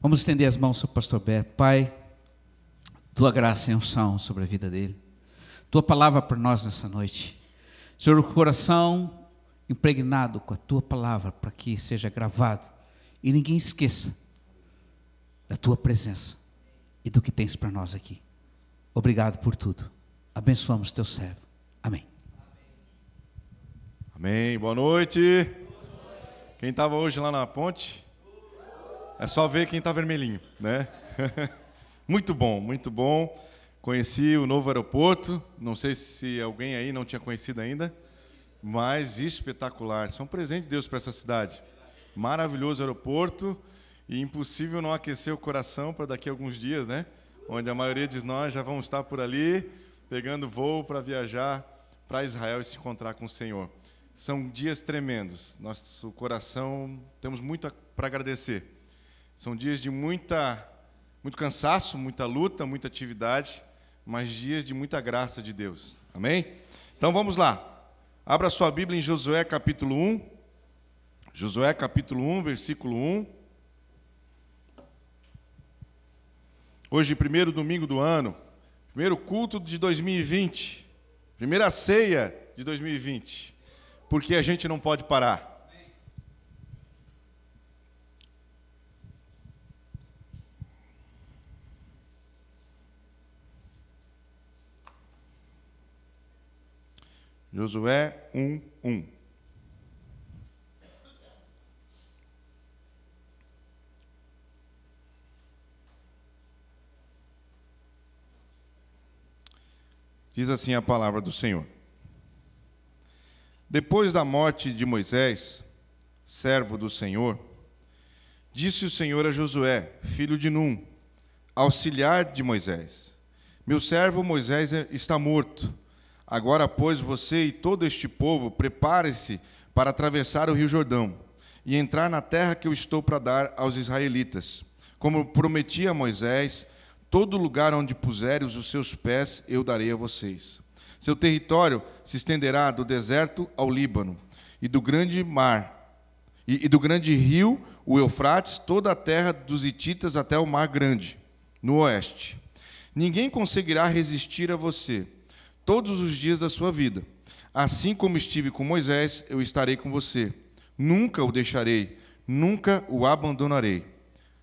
Vamos estender as mãos sobre o pastor Beto. Pai, tua graça e unção sobre a vida dele. Tua palavra para nós nessa noite. Senhor, o coração impregnado com a tua palavra para que seja gravado e ninguém esqueça da tua presença e do que tens para nós aqui. Obrigado por tudo. Abençoamos teu servo. Amém. Amém. Boa noite. Quem estava hoje lá na ponte? É só ver quem está vermelhinho, né? muito bom, muito bom. Conheci o novo aeroporto. Não sei se alguém aí não tinha conhecido ainda, mas espetacular. Isso é um presente de Deus para essa cidade. Maravilhoso aeroporto e impossível não aquecer o coração para daqui a alguns dias, né? Onde a maioria de nós já vamos estar por ali, pegando voo para viajar para Israel e se encontrar com o Senhor. São dias tremendos. Nosso coração temos muito para agradecer são dias de muita, muito cansaço, muita luta, muita atividade, mas dias de muita graça de Deus. Amém? Então vamos lá. Abra sua Bíblia em Josué capítulo 1. Josué capítulo 1, versículo 1. Hoje, primeiro domingo do ano, primeiro culto de 2020, primeira ceia de 2020, porque a gente não pode parar. Josué 1, 1. Diz assim a palavra do Senhor. Depois da morte de Moisés, servo do Senhor, disse o Senhor a Josué, filho de Num, auxiliar de Moisés: Meu servo Moisés está morto Agora, pois, você e todo este povo, prepare-se para atravessar o rio Jordão e entrar na terra que eu estou para dar aos israelitas. Como prometi a Moisés, todo lugar onde puseres os seus pés eu darei a vocês. Seu território se estenderá do deserto ao Líbano e do grande mar e, e do grande rio, o Eufrates, toda a terra dos hititas até o mar grande, no oeste. Ninguém conseguirá resistir a você todos os dias da sua vida. Assim como estive com Moisés, eu estarei com você. Nunca o deixarei, nunca o abandonarei.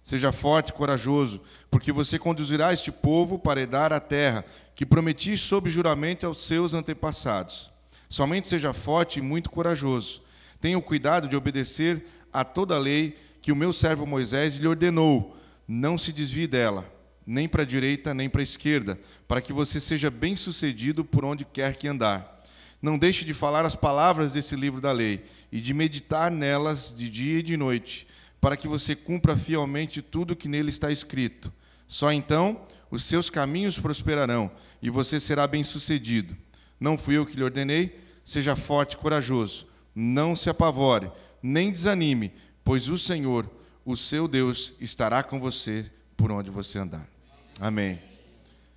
Seja forte e corajoso, porque você conduzirá este povo para herdar a terra que prometi sob juramento aos seus antepassados. Somente seja forte e muito corajoso. Tenha o cuidado de obedecer a toda a lei que o meu servo Moisés lhe ordenou. Não se desvie dela nem para a direita, nem para a esquerda, para que você seja bem-sucedido por onde quer que andar. Não deixe de falar as palavras desse livro da lei e de meditar nelas de dia e de noite, para que você cumpra fielmente tudo que nele está escrito. Só então os seus caminhos prosperarão e você será bem-sucedido. Não fui eu que lhe ordenei? Seja forte e corajoso. Não se apavore, nem desanime, pois o Senhor, o seu Deus, estará com você por onde você andar. Amém.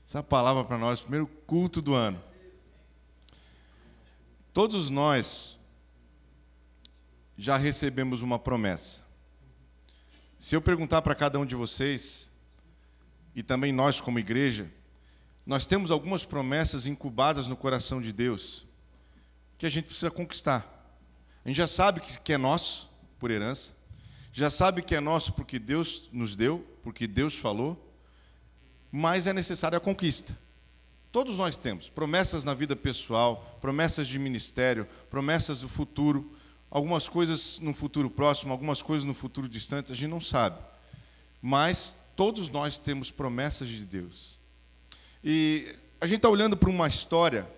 Essa palavra para nós, primeiro culto do ano. Todos nós já recebemos uma promessa. Se eu perguntar para cada um de vocês, e também nós como igreja, nós temos algumas promessas incubadas no coração de Deus que a gente precisa conquistar. A gente já sabe que é nosso por herança, já sabe que é nosso porque Deus nos deu, porque Deus falou, mas é necessária a conquista. Todos nós temos promessas na vida pessoal, promessas de ministério, promessas do futuro, algumas coisas no futuro próximo, algumas coisas no futuro distante, a gente não sabe. Mas todos nós temos promessas de Deus. E a gente está olhando para uma história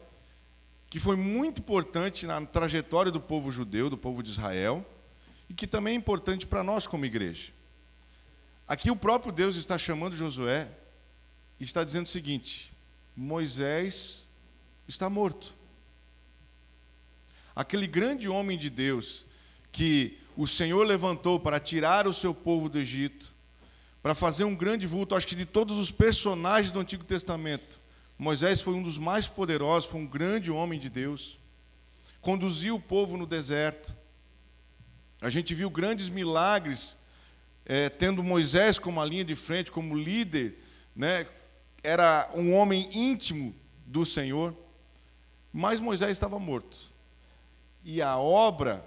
que foi muito importante na trajetória do povo judeu, do povo de Israel, e que também é importante para nós como igreja. Aqui o próprio Deus está chamando Josué está dizendo o seguinte: Moisés está morto. Aquele grande homem de Deus que o Senhor levantou para tirar o seu povo do Egito, para fazer um grande vulto, acho que de todos os personagens do Antigo Testamento, Moisés foi um dos mais poderosos, foi um grande homem de Deus. Conduziu o povo no deserto. A gente viu grandes milagres é, tendo Moisés como a linha de frente, como líder, né, era um homem íntimo do Senhor, mas Moisés estava morto. E a obra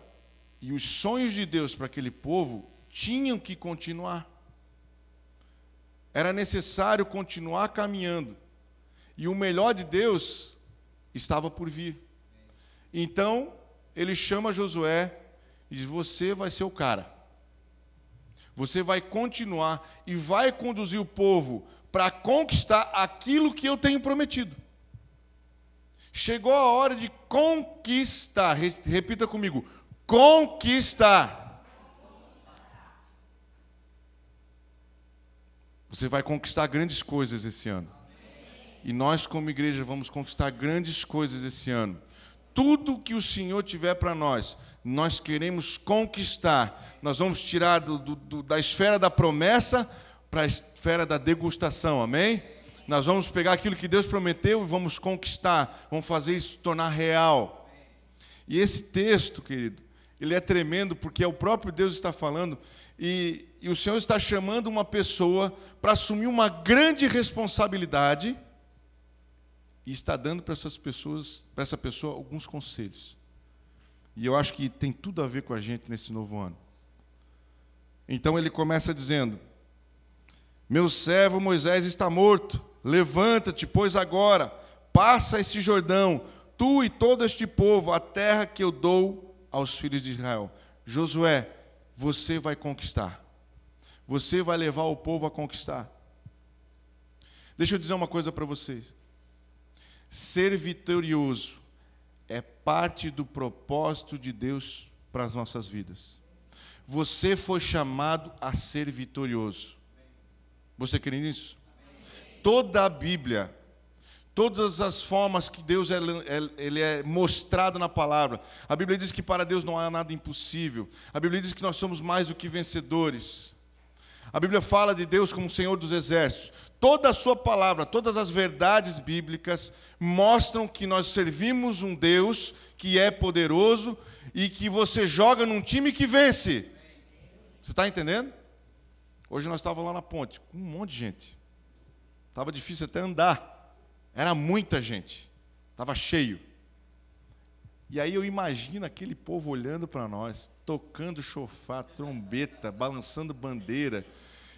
e os sonhos de Deus para aquele povo tinham que continuar. Era necessário continuar caminhando. E o melhor de Deus estava por vir. Então, ele chama Josué e diz: Você vai ser o cara. Você vai continuar e vai conduzir o povo para conquistar aquilo que eu tenho prometido. Chegou a hora de conquistar. Repita comigo: conquistar. Você vai conquistar grandes coisas esse ano. E nós, como igreja, vamos conquistar grandes coisas esse ano. Tudo que o Senhor tiver para nós, nós queremos conquistar. Nós vamos tirar do, do, da esfera da promessa para esfera da degustação, amém? Nós vamos pegar aquilo que Deus prometeu e vamos conquistar, vamos fazer isso tornar real. E esse texto, querido, ele é tremendo porque é o próprio Deus está falando e, e o Senhor está chamando uma pessoa para assumir uma grande responsabilidade e está dando para essas pessoas, para essa pessoa alguns conselhos. E eu acho que tem tudo a ver com a gente nesse novo ano. Então ele começa dizendo: Meu servo Moisés está morto. Levanta-te, pois agora, passa esse Jordão, tu e todo este povo, a terra que eu dou aos filhos de Israel. Josué, você vai conquistar. Você vai levar o povo a conquistar. Deixa eu dizer uma coisa para vocês. Ser vitorioso é parte do propósito de Deus para as nossas vidas. Você foi chamado a ser vitorioso. Você crê nisso? Toda a Bíblia, todas as formas que Deus é, é, ele é mostrado na palavra. A Bíblia diz que para Deus não há nada impossível. A Bíblia diz que nós somos mais do que vencedores. A Bíblia fala de Deus como Senhor dos exércitos. Toda a sua palavra, todas as verdades bíblicas mostram que nós servimos um Deus que é poderoso e que você joga num time que vence. Você está entendendo? Hoje nós estávamos lá na ponte, com um monte de gente. Estava difícil até andar. Era muita gente. Estava cheio. E aí eu imagino aquele povo olhando para nós, tocando chofar, trombeta, balançando bandeira.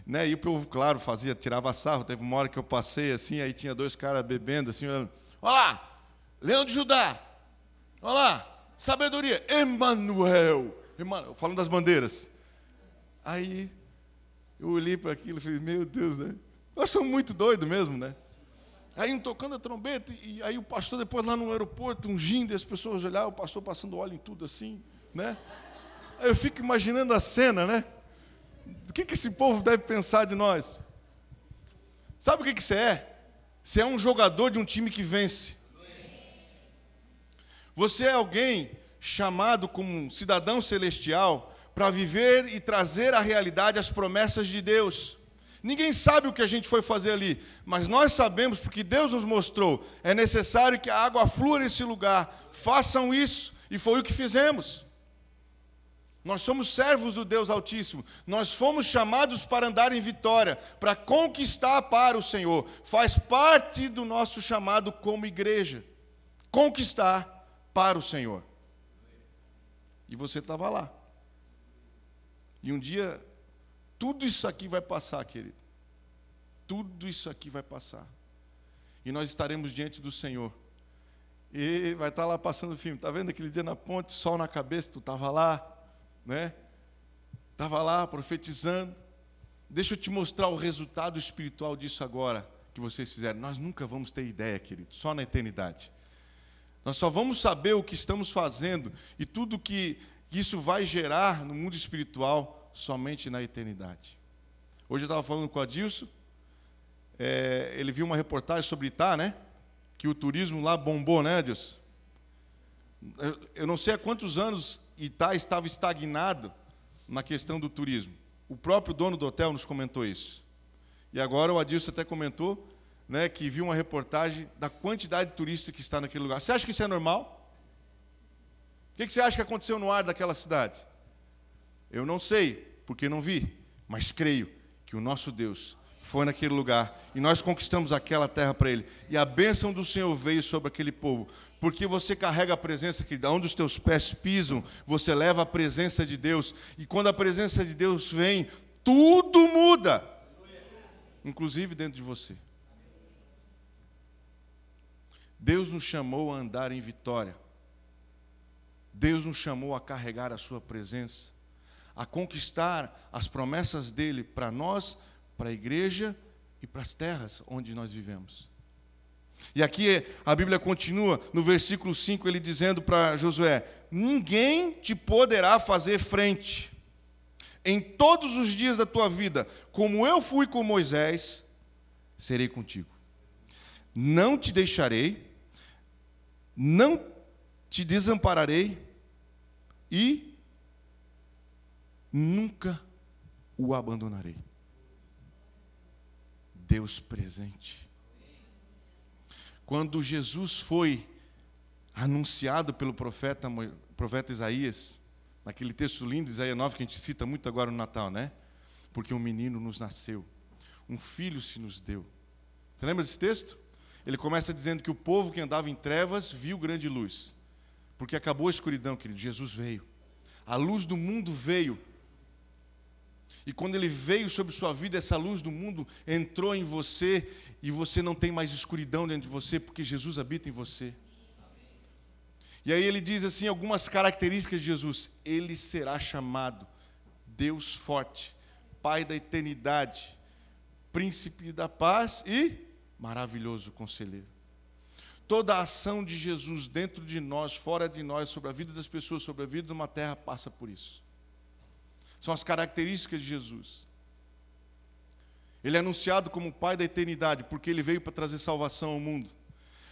Né? E o povo, claro, fazia, tirava sarro. Teve uma hora que eu passei assim, aí tinha dois caras bebendo assim, olhando. Olha lá, Leão de Judá. Olha lá, sabedoria. Emanuel. Falando das bandeiras. Aí eu olhei para aquilo e falei, meu Deus, né? Nós somos muito doidos mesmo, né? Aí um tocando a trombeta, e aí o pastor depois lá no aeroporto, ungindo, e as pessoas olhavam, o pastor passando óleo em tudo assim, né? Aí eu fico imaginando a cena, né? O que, que esse povo deve pensar de nós? Sabe o que, que você é? Você é um jogador de um time que vence. Você é alguém chamado como cidadão celestial para viver e trazer à realidade as promessas de Deus. Ninguém sabe o que a gente foi fazer ali, mas nós sabemos porque Deus nos mostrou. É necessário que a água flua nesse lugar. Façam isso, e foi o que fizemos. Nós somos servos do Deus Altíssimo. Nós fomos chamados para andar em vitória, para conquistar para o Senhor. Faz parte do nosso chamado como igreja. Conquistar para o Senhor. E você estava lá. E um dia tudo isso aqui vai passar, querido. Tudo isso aqui vai passar. E nós estaremos diante do Senhor. E vai estar lá passando o filme. Está vendo aquele dia na ponte, sol na cabeça, tu estava lá, né? Estava lá profetizando. Deixa eu te mostrar o resultado espiritual disso agora que vocês fizeram. Nós nunca vamos ter ideia, querido, só na eternidade. Nós só vamos saber o que estamos fazendo e tudo que isso vai gerar no mundo espiritual somente na eternidade. Hoje eu estava falando com o Adilson, é, ele viu uma reportagem sobre Itá, né? Que o turismo lá bombou, né, Adilson? Eu, eu não sei há quantos anos Itá estava estagnado na questão do turismo. O próprio dono do hotel nos comentou isso. E agora o Adilson até comentou né, que viu uma reportagem da quantidade de turistas que está naquele lugar. Você acha que isso é normal? O que você acha que aconteceu no ar daquela cidade? Eu não sei, porque não vi. Mas creio que o nosso Deus foi naquele lugar e nós conquistamos aquela terra para ele. E a bênção do Senhor veio sobre aquele povo, porque você carrega a presença que da onde os teus pés pisam, você leva a presença de Deus. E quando a presença de Deus vem, tudo muda, inclusive dentro de você. Deus nos chamou a andar em vitória. Deus nos chamou a carregar a sua presença, a conquistar as promessas dele para nós para a igreja e para as terras onde nós vivemos. E aqui a Bíblia continua, no versículo 5, ele dizendo para Josué: Ninguém te poderá fazer frente em todos os dias da tua vida, como eu fui com Moisés, serei contigo. Não te deixarei, não te desampararei e nunca o abandonarei. Deus presente. Quando Jesus foi anunciado pelo profeta, profeta Isaías, naquele texto lindo, Isaías 9, que a gente cita muito agora no Natal, né? Porque um menino nos nasceu, um filho se nos deu. Você lembra desse texto? Ele começa dizendo que o povo que andava em trevas viu grande luz, porque acabou a escuridão, querido. Jesus veio, a luz do mundo veio e quando ele veio sobre sua vida, essa luz do mundo entrou em você e você não tem mais escuridão dentro de você, porque Jesus habita em você. E aí ele diz assim algumas características de Jesus: ele será chamado Deus forte, Pai da eternidade, príncipe da paz e maravilhoso conselheiro. Toda a ação de Jesus dentro de nós, fora de nós, sobre a vida das pessoas, sobre a vida de uma terra, passa por isso. São as características de Jesus. Ele é anunciado como o Pai da eternidade, porque ele veio para trazer salvação ao mundo.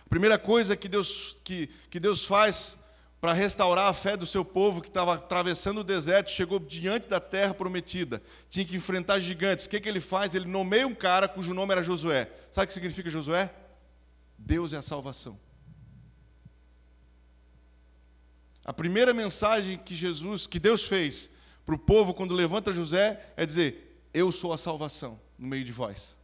A primeira coisa que Deus, que, que Deus faz para restaurar a fé do seu povo que estava atravessando o deserto, chegou diante da terra prometida, tinha que enfrentar gigantes. O que, que ele faz? Ele nomeia um cara cujo nome era Josué. Sabe o que significa Josué? Deus é a salvação. A primeira mensagem que Jesus, que Deus fez, para o povo, quando levanta José, é dizer: Eu sou a salvação no meio de vós.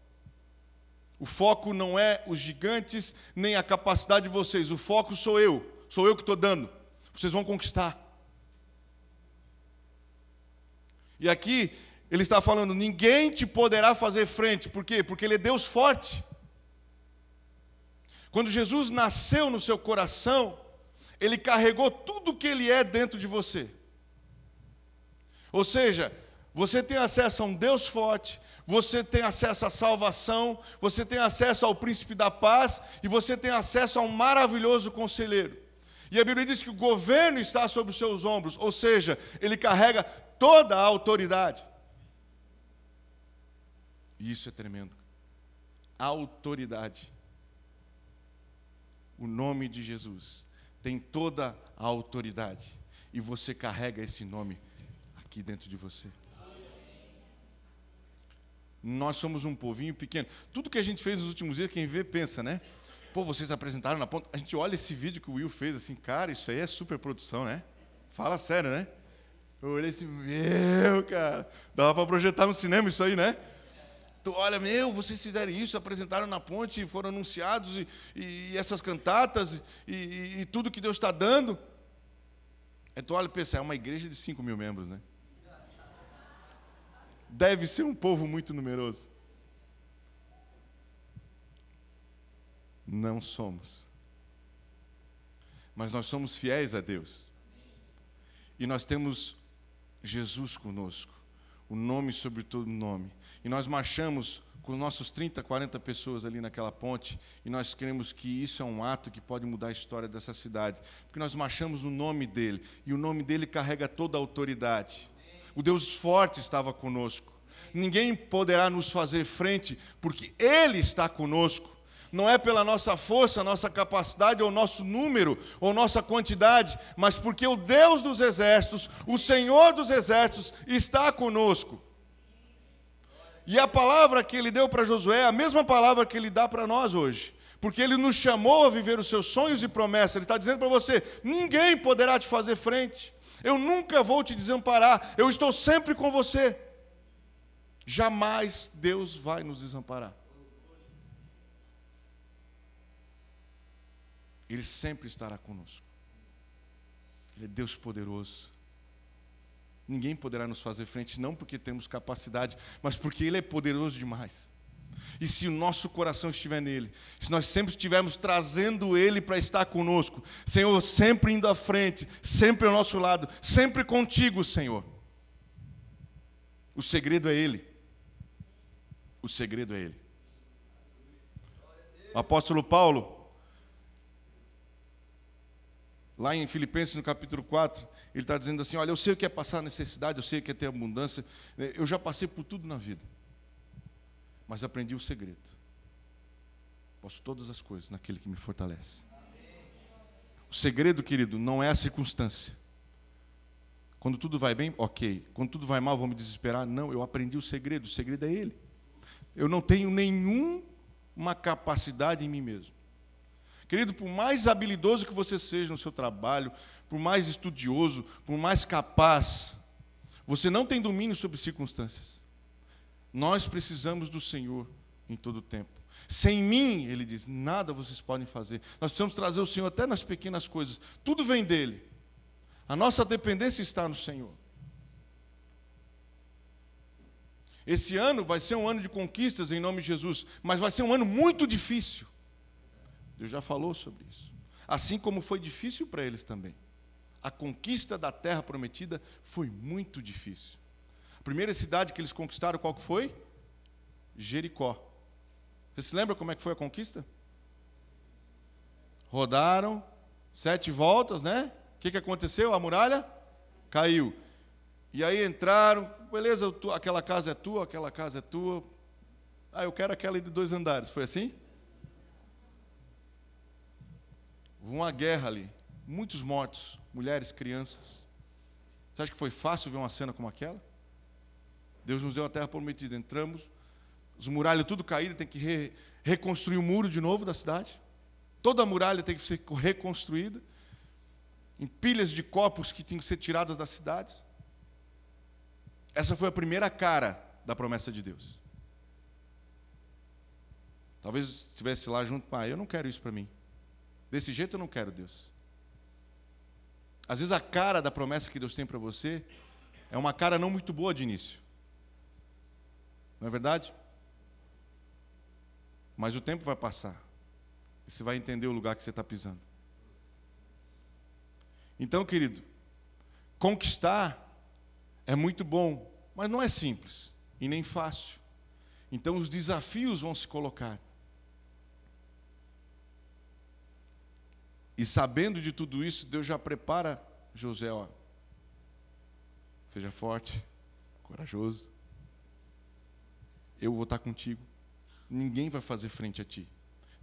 O foco não é os gigantes, nem a capacidade de vocês. O foco sou eu. Sou eu que estou dando. Vocês vão conquistar. E aqui ele está falando: ninguém te poderá fazer frente. Por quê? Porque ele é Deus forte. Quando Jesus nasceu no seu coração, ele carregou tudo o que ele é dentro de você. Ou seja, você tem acesso a um Deus forte, você tem acesso à salvação, você tem acesso ao príncipe da paz e você tem acesso a um maravilhoso conselheiro. E a Bíblia diz que o governo está sobre os seus ombros, ou seja, ele carrega toda a autoridade. E isso é tremendo. autoridade. O nome de Jesus tem toda a autoridade. E você carrega esse nome aqui dentro de você. Nós somos um povinho pequeno. Tudo que a gente fez nos últimos dias, quem vê pensa, né? Pô, vocês apresentaram na ponta. A gente olha esse vídeo que o Will fez assim, cara, isso aí é super produção, né? Fala sério, né? Eu olhei assim, meu, cara, dava para projetar no cinema isso aí, né? Olha, meu, vocês fizeram isso, apresentaram na ponte, foram anunciados, e, e essas cantatas, e, e, e tudo que Deus está dando. Tu olha e pensa, é uma igreja de 5 mil membros, né? deve ser um povo muito numeroso. Não somos. Mas nós somos fiéis a Deus. E nós temos Jesus conosco, o nome sobre todo nome. E nós marchamos com nossos 30, 40 pessoas ali naquela ponte, e nós cremos que isso é um ato que pode mudar a história dessa cidade, porque nós marchamos o nome dele, e o nome dele carrega toda a autoridade. O Deus forte estava conosco. Ninguém poderá nos fazer frente, porque Ele está conosco. Não é pela nossa força, nossa capacidade, ou nosso número, ou nossa quantidade, mas porque o Deus dos exércitos, o Senhor dos exércitos, está conosco. E a palavra que ele deu para Josué é a mesma palavra que ele dá para nós hoje. Porque ele nos chamou a viver os seus sonhos e promessas. Ele está dizendo para você: ninguém poderá te fazer frente. Eu nunca vou te desamparar. Eu estou sempre com você. Jamais Deus vai nos desamparar. Ele sempre estará conosco. Ele é Deus poderoso. Ninguém poderá nos fazer frente, não porque temos capacidade, mas porque Ele é poderoso demais. E se o nosso coração estiver nele, se nós sempre estivermos trazendo Ele para estar conosco, Senhor, sempre indo à frente, sempre ao nosso lado, sempre contigo, Senhor. O segredo é Ele. O segredo é Ele. O apóstolo Paulo, lá em Filipenses no capítulo 4, ele está dizendo assim: Olha, eu sei o que é passar necessidade, eu sei o que é ter abundância, eu já passei por tudo na vida mas aprendi o segredo. Posso todas as coisas naquele que me fortalece. O segredo, querido, não é a circunstância. Quando tudo vai bem, ok. Quando tudo vai mal, vou me desesperar. Não, eu aprendi o segredo. O segredo é Ele. Eu não tenho nenhuma capacidade em mim mesmo. Querido, por mais habilidoso que você seja no seu trabalho, por mais estudioso, por mais capaz, você não tem domínio sobre circunstâncias. Nós precisamos do Senhor em todo o tempo. Sem mim, ele diz, nada vocês podem fazer. Nós precisamos trazer o Senhor até nas pequenas coisas. Tudo vem dele. A nossa dependência está no Senhor. Esse ano vai ser um ano de conquistas em nome de Jesus, mas vai ser um ano muito difícil. Deus já falou sobre isso. Assim como foi difícil para eles também. A conquista da terra prometida foi muito difícil. A primeira cidade que eles conquistaram, qual que foi? Jericó. Você se lembra como é que foi a conquista? Rodaram sete voltas, né? O que, que aconteceu? A muralha caiu. E aí entraram, beleza, aquela casa é tua, aquela casa é tua. Ah, eu quero aquela de dois andares. Foi assim? Houve uma guerra ali. Muitos mortos, mulheres, crianças. Você acha que foi fácil ver uma cena como aquela? Deus nos deu a terra prometida. Entramos, os muralhas tudo caídas, tem que re, reconstruir o muro de novo da cidade. Toda a muralha tem que ser reconstruída. Em pilhas de copos que tinham que ser tiradas da cidade. Essa foi a primeira cara da promessa de Deus. Talvez estivesse lá junto, pai, eu não quero isso para mim. Desse jeito eu não quero Deus. Às vezes a cara da promessa que Deus tem para você é uma cara não muito boa de início. Não é verdade? Mas o tempo vai passar. E você vai entender o lugar que você está pisando. Então, querido, conquistar é muito bom, mas não é simples e nem fácil. Então, os desafios vão se colocar. E sabendo de tudo isso, Deus já prepara José, ó. Seja forte, corajoso eu vou estar contigo. Ninguém vai fazer frente a ti.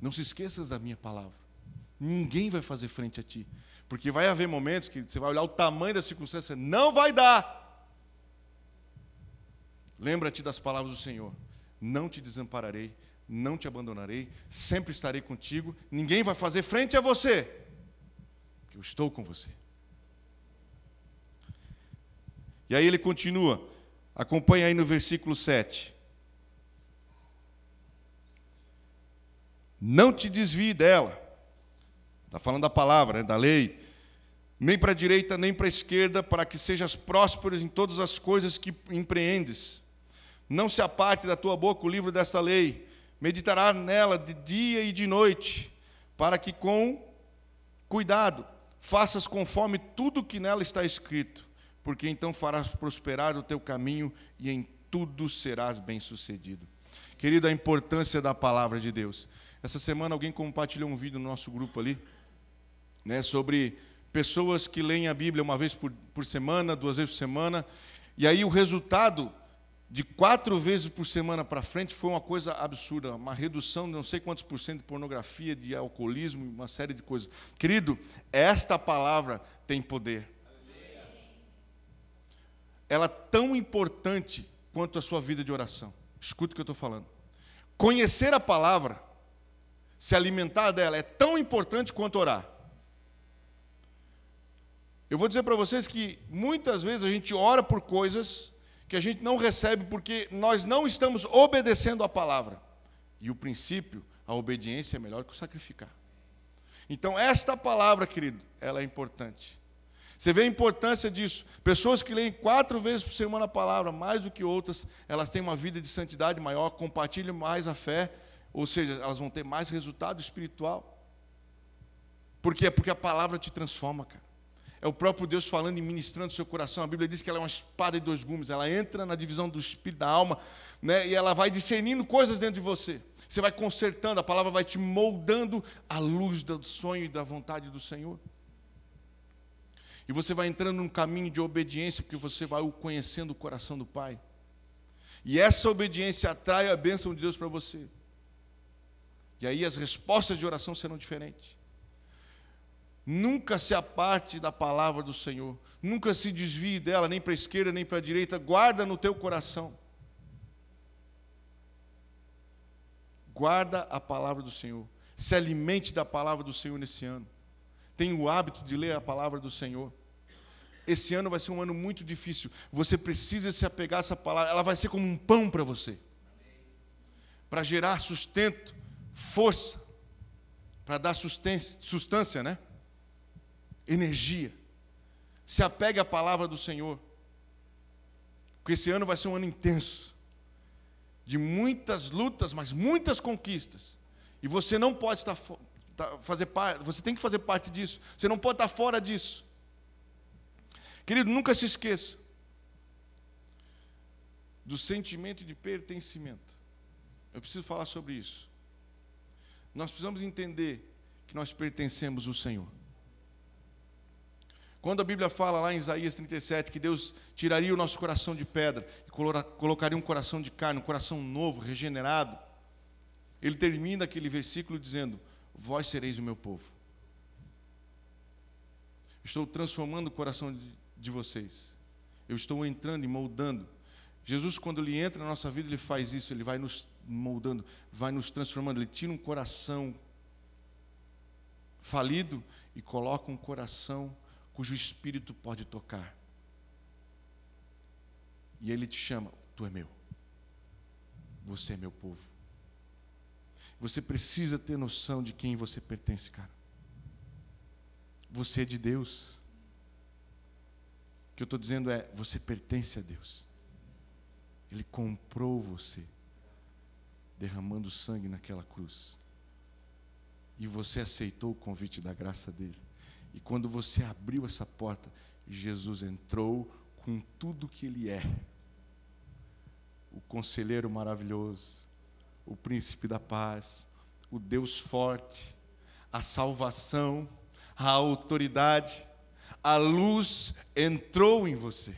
Não se esqueças da minha palavra. Ninguém vai fazer frente a ti. Porque vai haver momentos que você vai olhar o tamanho da circunstância, não vai dar. Lembra-te das palavras do Senhor: Não te desampararei, não te abandonarei, sempre estarei contigo. Ninguém vai fazer frente a você, eu estou com você. E aí ele continua, acompanha aí no versículo 7. Não te desvie dela. Está falando da palavra, né, da lei. Nem para a direita, nem para a esquerda, para que sejas próspero em todas as coisas que empreendes. Não se aparte da tua boca o livro desta lei. Meditará nela de dia e de noite, para que com cuidado faças conforme tudo que nela está escrito, porque então farás prosperar o teu caminho e em tudo serás bem-sucedido. Querido, a importância da palavra de Deus. Essa semana alguém compartilhou um vídeo no nosso grupo ali, né, sobre pessoas que leem a Bíblia uma vez por, por semana, duas vezes por semana, e aí o resultado de quatro vezes por semana para frente foi uma coisa absurda, uma redução de não sei quantos por cento de pornografia, de alcoolismo, uma série de coisas. Querido, esta palavra tem poder. Ela é tão importante quanto a sua vida de oração. Escuta o que eu estou falando. Conhecer a palavra se alimentar dela é tão importante quanto orar. Eu vou dizer para vocês que muitas vezes a gente ora por coisas que a gente não recebe porque nós não estamos obedecendo a palavra. E o princípio, a obediência é melhor que o sacrificar. Então, esta palavra, querido, ela é importante. Você vê a importância disso. Pessoas que leem quatro vezes por semana a palavra, mais do que outras, elas têm uma vida de santidade maior, compartilham mais a fé, ou seja, elas vão ter mais resultado espiritual. Por quê? Porque a palavra te transforma, cara. É o próprio Deus falando e ministrando o seu coração. A Bíblia diz que ela é uma espada de dois gumes. Ela entra na divisão do espírito da alma, né? E ela vai discernindo coisas dentro de você. Você vai consertando, a palavra vai te moldando à luz do sonho e da vontade do Senhor. E você vai entrando num caminho de obediência, porque você vai conhecendo o coração do Pai. E essa obediência atrai a bênção de Deus para você. E aí as respostas de oração serão diferentes. Nunca se aparte da palavra do Senhor. Nunca se desvie dela, nem para a esquerda, nem para a direita. Guarda no teu coração. Guarda a palavra do Senhor. Se alimente da palavra do Senhor nesse ano. Tenha o hábito de ler a palavra do Senhor. Esse ano vai ser um ano muito difícil. Você precisa se apegar a essa palavra. Ela vai ser como um pão para você. Para gerar sustento, força, para dar sustância, né? Energia. Se apegue à palavra do Senhor. Porque esse ano vai ser um ano intenso de muitas lutas, mas muitas conquistas. E você não pode estar tá, fazer parte, você tem que fazer parte disso. Você não pode estar fora disso. Querido, nunca se esqueça do sentimento de pertencimento. Eu preciso falar sobre isso. Nós precisamos entender que nós pertencemos ao Senhor. Quando a Bíblia fala lá em Isaías 37 que Deus tiraria o nosso coração de pedra e colocaria um coração de carne, um coração novo, regenerado, ele termina aquele versículo dizendo: Vós sereis o meu povo. Estou transformando o coração de, de vocês. Eu estou entrando e moldando. Jesus, quando ele entra na nossa vida, ele faz isso, ele vai nos moldando, vai nos transformando. Ele tira um coração falido e coloca um coração cujo espírito pode tocar. E ele te chama: Tu é meu. Você é meu povo. Você precisa ter noção de quem você pertence, cara. Você é de Deus. O que eu estou dizendo é: você pertence a Deus. Ele comprou você, derramando sangue naquela cruz. E você aceitou o convite da graça dele. E quando você abriu essa porta, Jesus entrou com tudo que ele é. O conselheiro maravilhoso, o príncipe da paz, o Deus forte, a salvação, a autoridade, a luz entrou em você.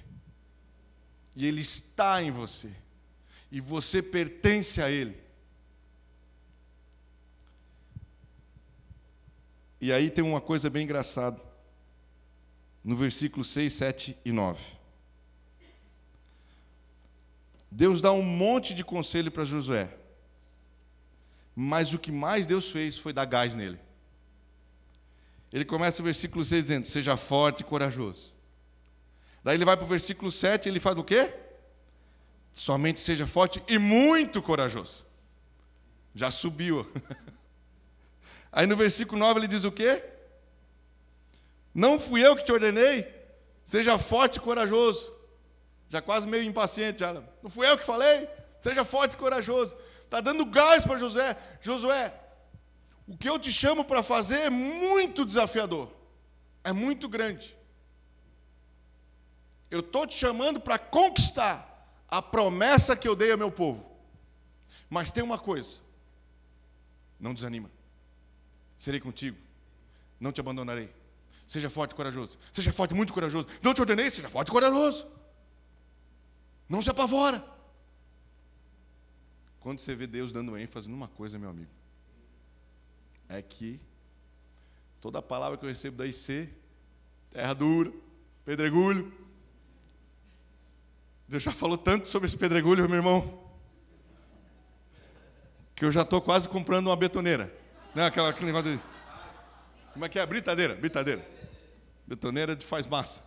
E ele está em você. E você pertence a ele. E aí tem uma coisa bem engraçada. No versículo 6, 7 e 9. Deus dá um monte de conselho para Josué. Mas o que mais Deus fez foi dar gás nele. Ele começa o versículo 6 dizendo: Seja forte e corajoso. Daí ele vai para o versículo 7 e ele faz o quê? Somente seja forte e muito corajoso. Já subiu. Aí no versículo 9 ele diz o quê? Não fui eu que te ordenei, seja forte e corajoso. Já quase meio impaciente, já. Não fui eu que falei? Seja forte e corajoso. Está dando gás para Josué. Josué, o que eu te chamo para fazer é muito desafiador. É muito grande. Eu estou te chamando para conquistar a promessa que eu dei ao meu povo. Mas tem uma coisa: não desanima. Serei contigo, não te abandonarei. Seja forte e corajoso. Seja forte, muito corajoso. Não te ordenei, seja forte e corajoso. Não se apavora. Quando você vê Deus dando ênfase numa coisa, meu amigo, é que toda palavra que eu recebo da IC, terra dura, pedregulho. Deus já falou tanto sobre esse pedregulho, meu irmão, que eu já estou quase comprando uma betoneira. Não, aquela, aquele negócio de. Como é que é? Britadeira, britadeira. Betoneira de faz massa.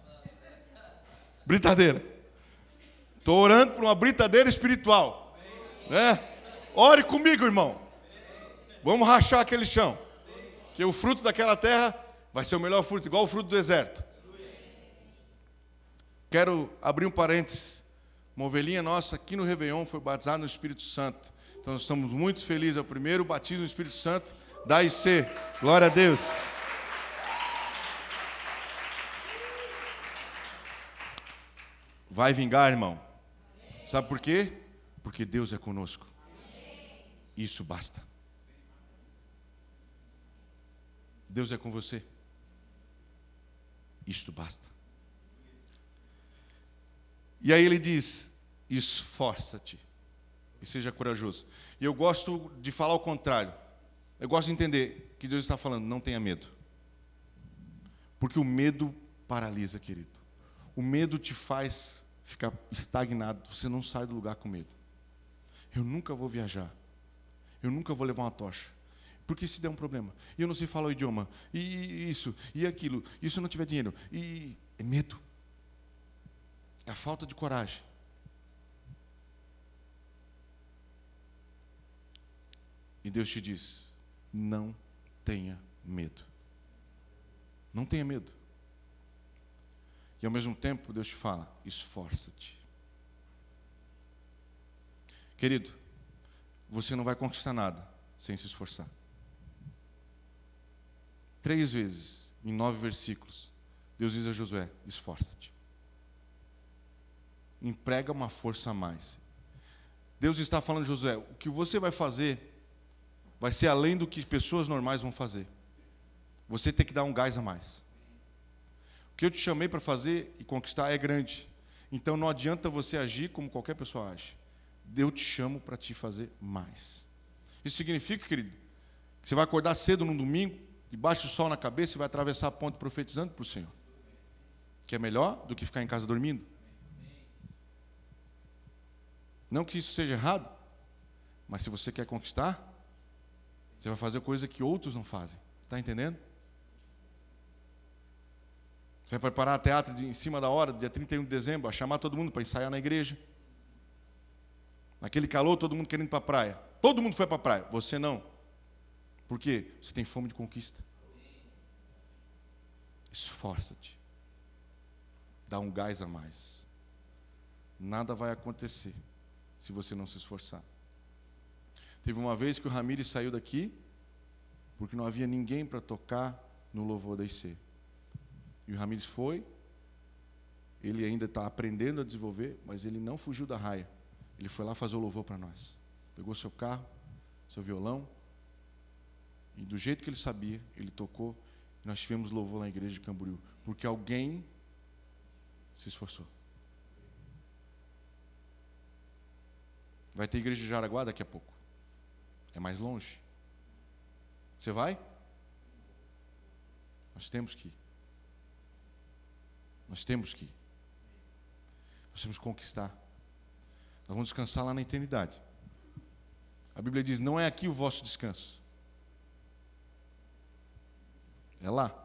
Britadeira. Estou orando por uma britadeira espiritual. Né? Ore comigo, irmão. Vamos rachar aquele chão. Que o fruto daquela terra vai ser o melhor fruto, igual o fruto do deserto. Quero abrir um parênteses. Uma ovelhinha nossa aqui no Réveillon foi batizada no Espírito Santo. Então nós estamos muito felizes. É o primeiro batismo no Espírito Santo da IC. Glória a Deus. Vai vingar, irmão. Sabe por quê? Porque Deus é conosco. Isso basta. Deus é com você. Isto basta. E aí ele diz: esforça-te e seja corajoso. E eu gosto de falar o contrário. Eu gosto de entender que Deus está falando: não tenha medo. Porque o medo paralisa, querido. O medo te faz ficar estagnado. Você não sai do lugar com medo. Eu nunca vou viajar. Eu nunca vou levar uma tocha. Porque se der um problema, e eu não sei falar o idioma, e isso, e aquilo, e se eu não tiver dinheiro, e é medo. É a falta de coragem. E Deus te diz: não tenha medo. Não tenha medo. E ao mesmo tempo, Deus te fala: esforça-te. Querido, você não vai conquistar nada sem se esforçar. Três vezes, em nove versículos, Deus diz a Josué: esforça-te. Emprega uma força a mais. Deus está falando, Josué, o que você vai fazer vai ser além do que pessoas normais vão fazer. Você tem que dar um gás a mais. O que eu te chamei para fazer e conquistar é grande. Então não adianta você agir como qualquer pessoa age. Eu te chamo para te fazer mais. Isso significa, querido, que você vai acordar cedo num domingo, debaixo do sol na cabeça e vai atravessar a ponte profetizando para o Senhor. Que é melhor do que ficar em casa dormindo. Não que isso seja errado, mas se você quer conquistar, você vai fazer coisa que outros não fazem. Está entendendo? Você vai preparar teatro de, em cima da hora, dia 31 de dezembro, a chamar todo mundo para ensaiar na igreja. Naquele calor, todo mundo querendo ir para a praia. Todo mundo foi para a praia, você não. Por quê? Você tem fome de conquista. Esforça-te. Dá um gás a mais. Nada vai acontecer se você não se esforçar. Teve uma vez que o Ramires saiu daqui porque não havia ninguém para tocar no louvor da IC. E o Ramires foi, ele ainda está aprendendo a desenvolver, mas ele não fugiu da raia. Ele foi lá fazer o louvor para nós. Pegou seu carro, seu violão, e do jeito que ele sabia, ele tocou. E nós tivemos louvor na igreja de Camboriú, porque alguém se esforçou. Vai ter igreja de Jaraguá daqui a pouco. É mais longe. Você vai? Nós temos que ir. Nós temos que ir. Nós temos que conquistar. Nós vamos descansar lá na eternidade. A Bíblia diz: não é aqui o vosso descanso. É lá.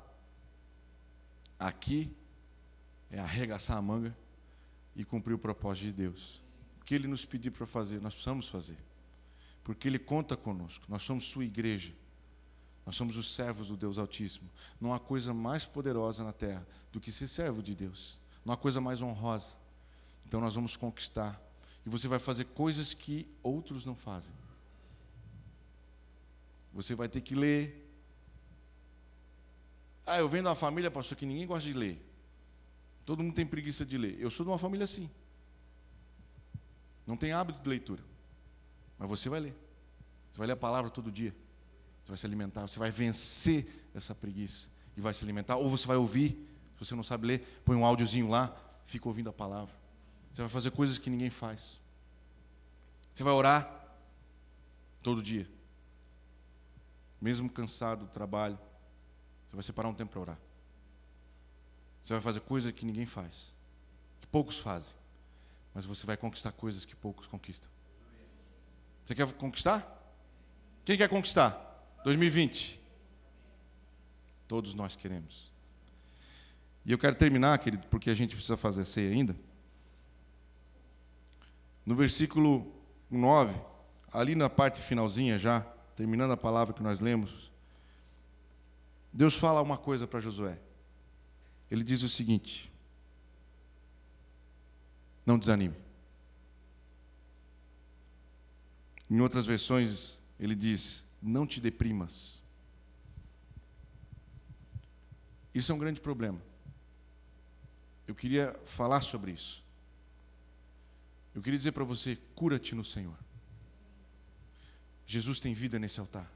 Aqui é arregaçar a manga e cumprir o propósito de Deus. O que Ele nos pediu para fazer, nós precisamos fazer porque Ele conta conosco. Nós somos Sua igreja. Nós somos os servos do Deus Altíssimo. Não há coisa mais poderosa na terra do que ser servo de Deus. Não há coisa mais honrosa. Então nós vamos conquistar. E você vai fazer coisas que outros não fazem. Você vai ter que ler. Ah, eu venho de uma família, pastor, que ninguém gosta de ler. Todo mundo tem preguiça de ler. Eu sou de uma família assim. Não tem hábito de leitura. Mas você vai ler. Você vai ler a palavra todo dia. Você vai se alimentar, você vai vencer essa preguiça e vai se alimentar. Ou você vai ouvir, se você não sabe ler, põe um áudiozinho lá, fica ouvindo a palavra. Você vai fazer coisas que ninguém faz. Você vai orar todo dia. Mesmo cansado do trabalho, você vai separar um tempo para orar. Você vai fazer coisas que ninguém faz, que poucos fazem. Mas você vai conquistar coisas que poucos conquistam. Você quer conquistar? Quem quer conquistar? 2020. Todos nós queremos. E eu quero terminar, querido, porque a gente precisa fazer ceia ainda. no versículo 9, ali na parte finalzinha já, terminando a palavra que nós lemos, Deus fala uma coisa para Josué. Ele diz o seguinte: Não desanime. Em outras versões, ele diz: Não te deprimas. Isso é um grande problema. Eu queria falar sobre isso. Eu queria dizer para você: cura-te no Senhor. Jesus tem vida nesse altar.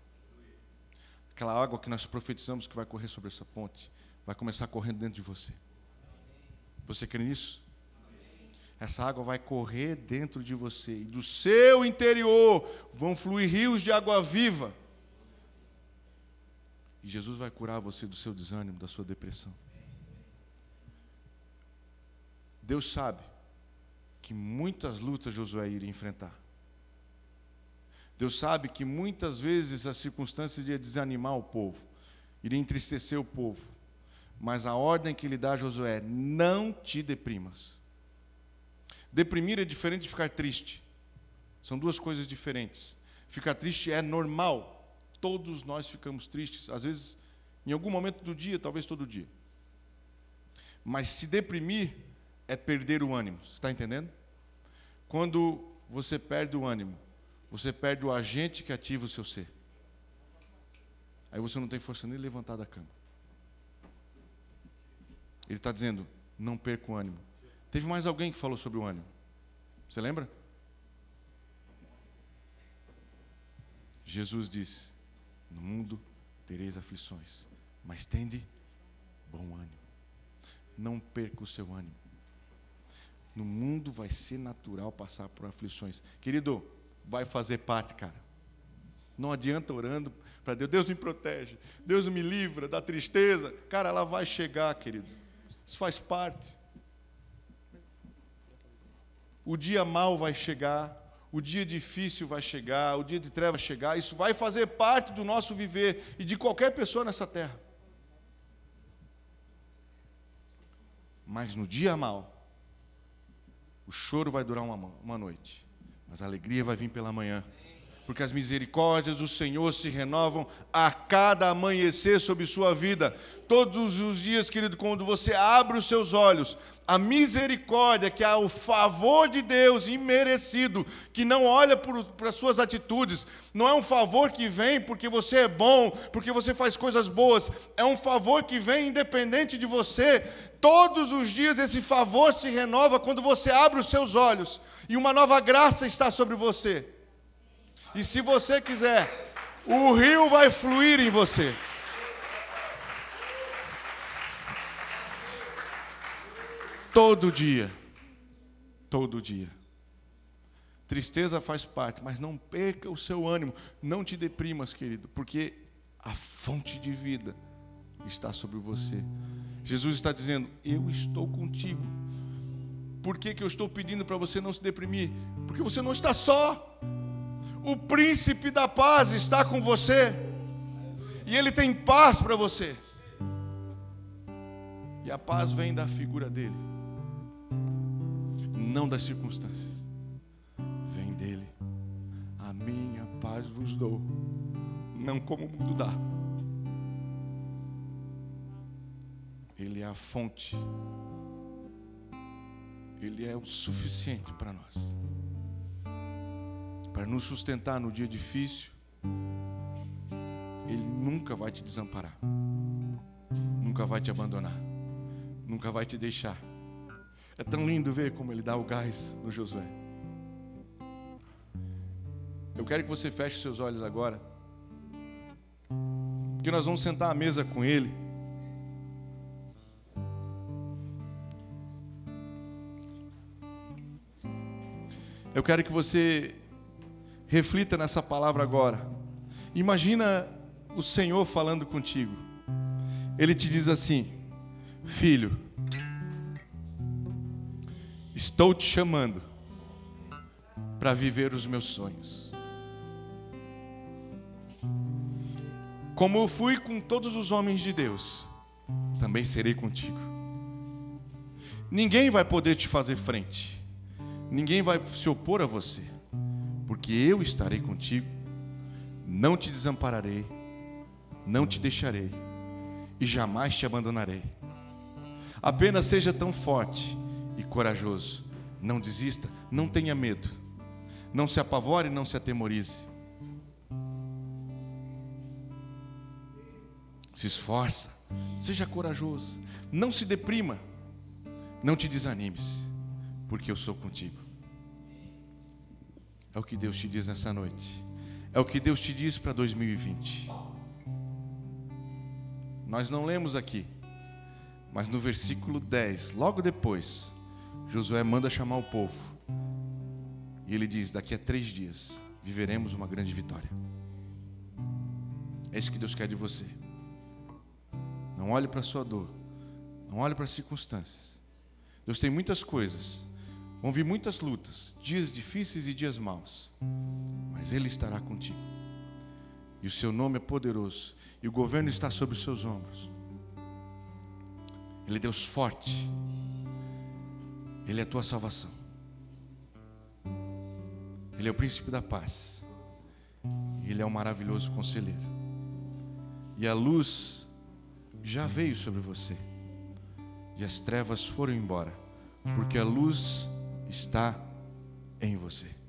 Aquela água que nós profetizamos que vai correr sobre essa ponte, vai começar correndo dentro de você. Você crê nisso? Essa água vai correr dentro de você e do seu interior vão fluir rios de água viva. E Jesus vai curar você do seu desânimo, da sua depressão. Deus sabe que muitas lutas Josué iria enfrentar. Deus sabe que muitas vezes as circunstâncias iriam desanimar o povo, iria entristecer o povo. Mas a ordem que ele dá Josué é: não te deprimas. Deprimir é diferente de ficar triste. São duas coisas diferentes. Ficar triste é normal. Todos nós ficamos tristes, às vezes em algum momento do dia, talvez todo dia. Mas se deprimir é perder o ânimo. Está entendendo? Quando você perde o ânimo, você perde o agente que ativa o seu ser. Aí você não tem força nem levantar da cama. Ele está dizendo: não perca o ânimo. Teve mais alguém que falou sobre o ânimo. Você lembra? Jesus disse: No mundo tereis aflições, mas tende bom ânimo. Não perca o seu ânimo. No mundo vai ser natural passar por aflições. Querido, vai fazer parte, cara. Não adianta orando para Deus, Deus me protege, Deus me livra da tristeza. Cara, ela vai chegar, querido. Isso faz parte. O dia mau vai chegar, o dia difícil vai chegar, o dia de treva chegar. Isso vai fazer parte do nosso viver e de qualquer pessoa nessa terra. Mas no dia mau, o choro vai durar uma, uma noite, mas a alegria vai vir pela manhã. Porque as misericórdias do Senhor se renovam a cada amanhecer sobre sua vida. Todos os dias, querido, quando você abre os seus olhos, a misericórdia, que é o favor de Deus imerecido, que não olha para as suas atitudes, não é um favor que vem porque você é bom, porque você faz coisas boas, é um favor que vem independente de você, Todos os dias esse favor se renova quando você abre os seus olhos e uma nova graça está sobre você. E se você quiser, o rio vai fluir em você. Todo dia. Todo dia. Tristeza faz parte, mas não perca o seu ânimo. Não te deprimas, querido, porque a fonte de vida está sobre você. Jesus está dizendo: Eu estou contigo. Por que, que eu estou pedindo para você não se deprimir? Porque você não está só. O príncipe da paz está com você. E ele tem paz para você. E a paz vem da figura dele, não das circunstâncias. Vem dele. A minha paz vos dou, não como o mundo dá. Ele é a fonte. Ele é o suficiente para nós. Para nos sustentar no dia difícil. Ele nunca vai te desamparar. Nunca vai te abandonar. Nunca vai te deixar. É tão lindo ver como ele dá o gás no Josué. Eu quero que você feche seus olhos agora. Porque nós vamos sentar à mesa com ele. Eu quero que você reflita nessa palavra agora. Imagina o Senhor falando contigo. Ele te diz assim: Filho, estou te chamando para viver os meus sonhos. Como eu fui com todos os homens de Deus, também serei contigo. Ninguém vai poder te fazer frente Ninguém vai se opor a você, porque eu estarei contigo, não te desampararei, não te deixarei e jamais te abandonarei. Apenas seja tão forte e corajoso. Não desista, não tenha medo. Não se apavore, não se atemorize. Se esforça, seja corajoso, não se deprima, não te desanimes, porque eu sou contigo. É o que Deus te diz nessa noite. É o que Deus te diz para 2020. Nós não lemos aqui, mas no versículo 10, logo depois, Josué manda chamar o povo. E ele diz: Daqui a três dias viveremos uma grande vitória. É isso que Deus quer de você. Não olhe para a sua dor, não olhe para as circunstâncias. Deus tem muitas coisas, vão vir muitas lutas, dias difíceis e dias maus, mas Ele estará contigo. E o seu nome é poderoso, e o governo está sobre os seus ombros. Ele é Deus forte, Ele é a tua salvação, Ele é o príncipe da paz, Ele é o maravilhoso conselheiro, e a luz já veio sobre você, e as trevas foram embora, porque a luz está em você.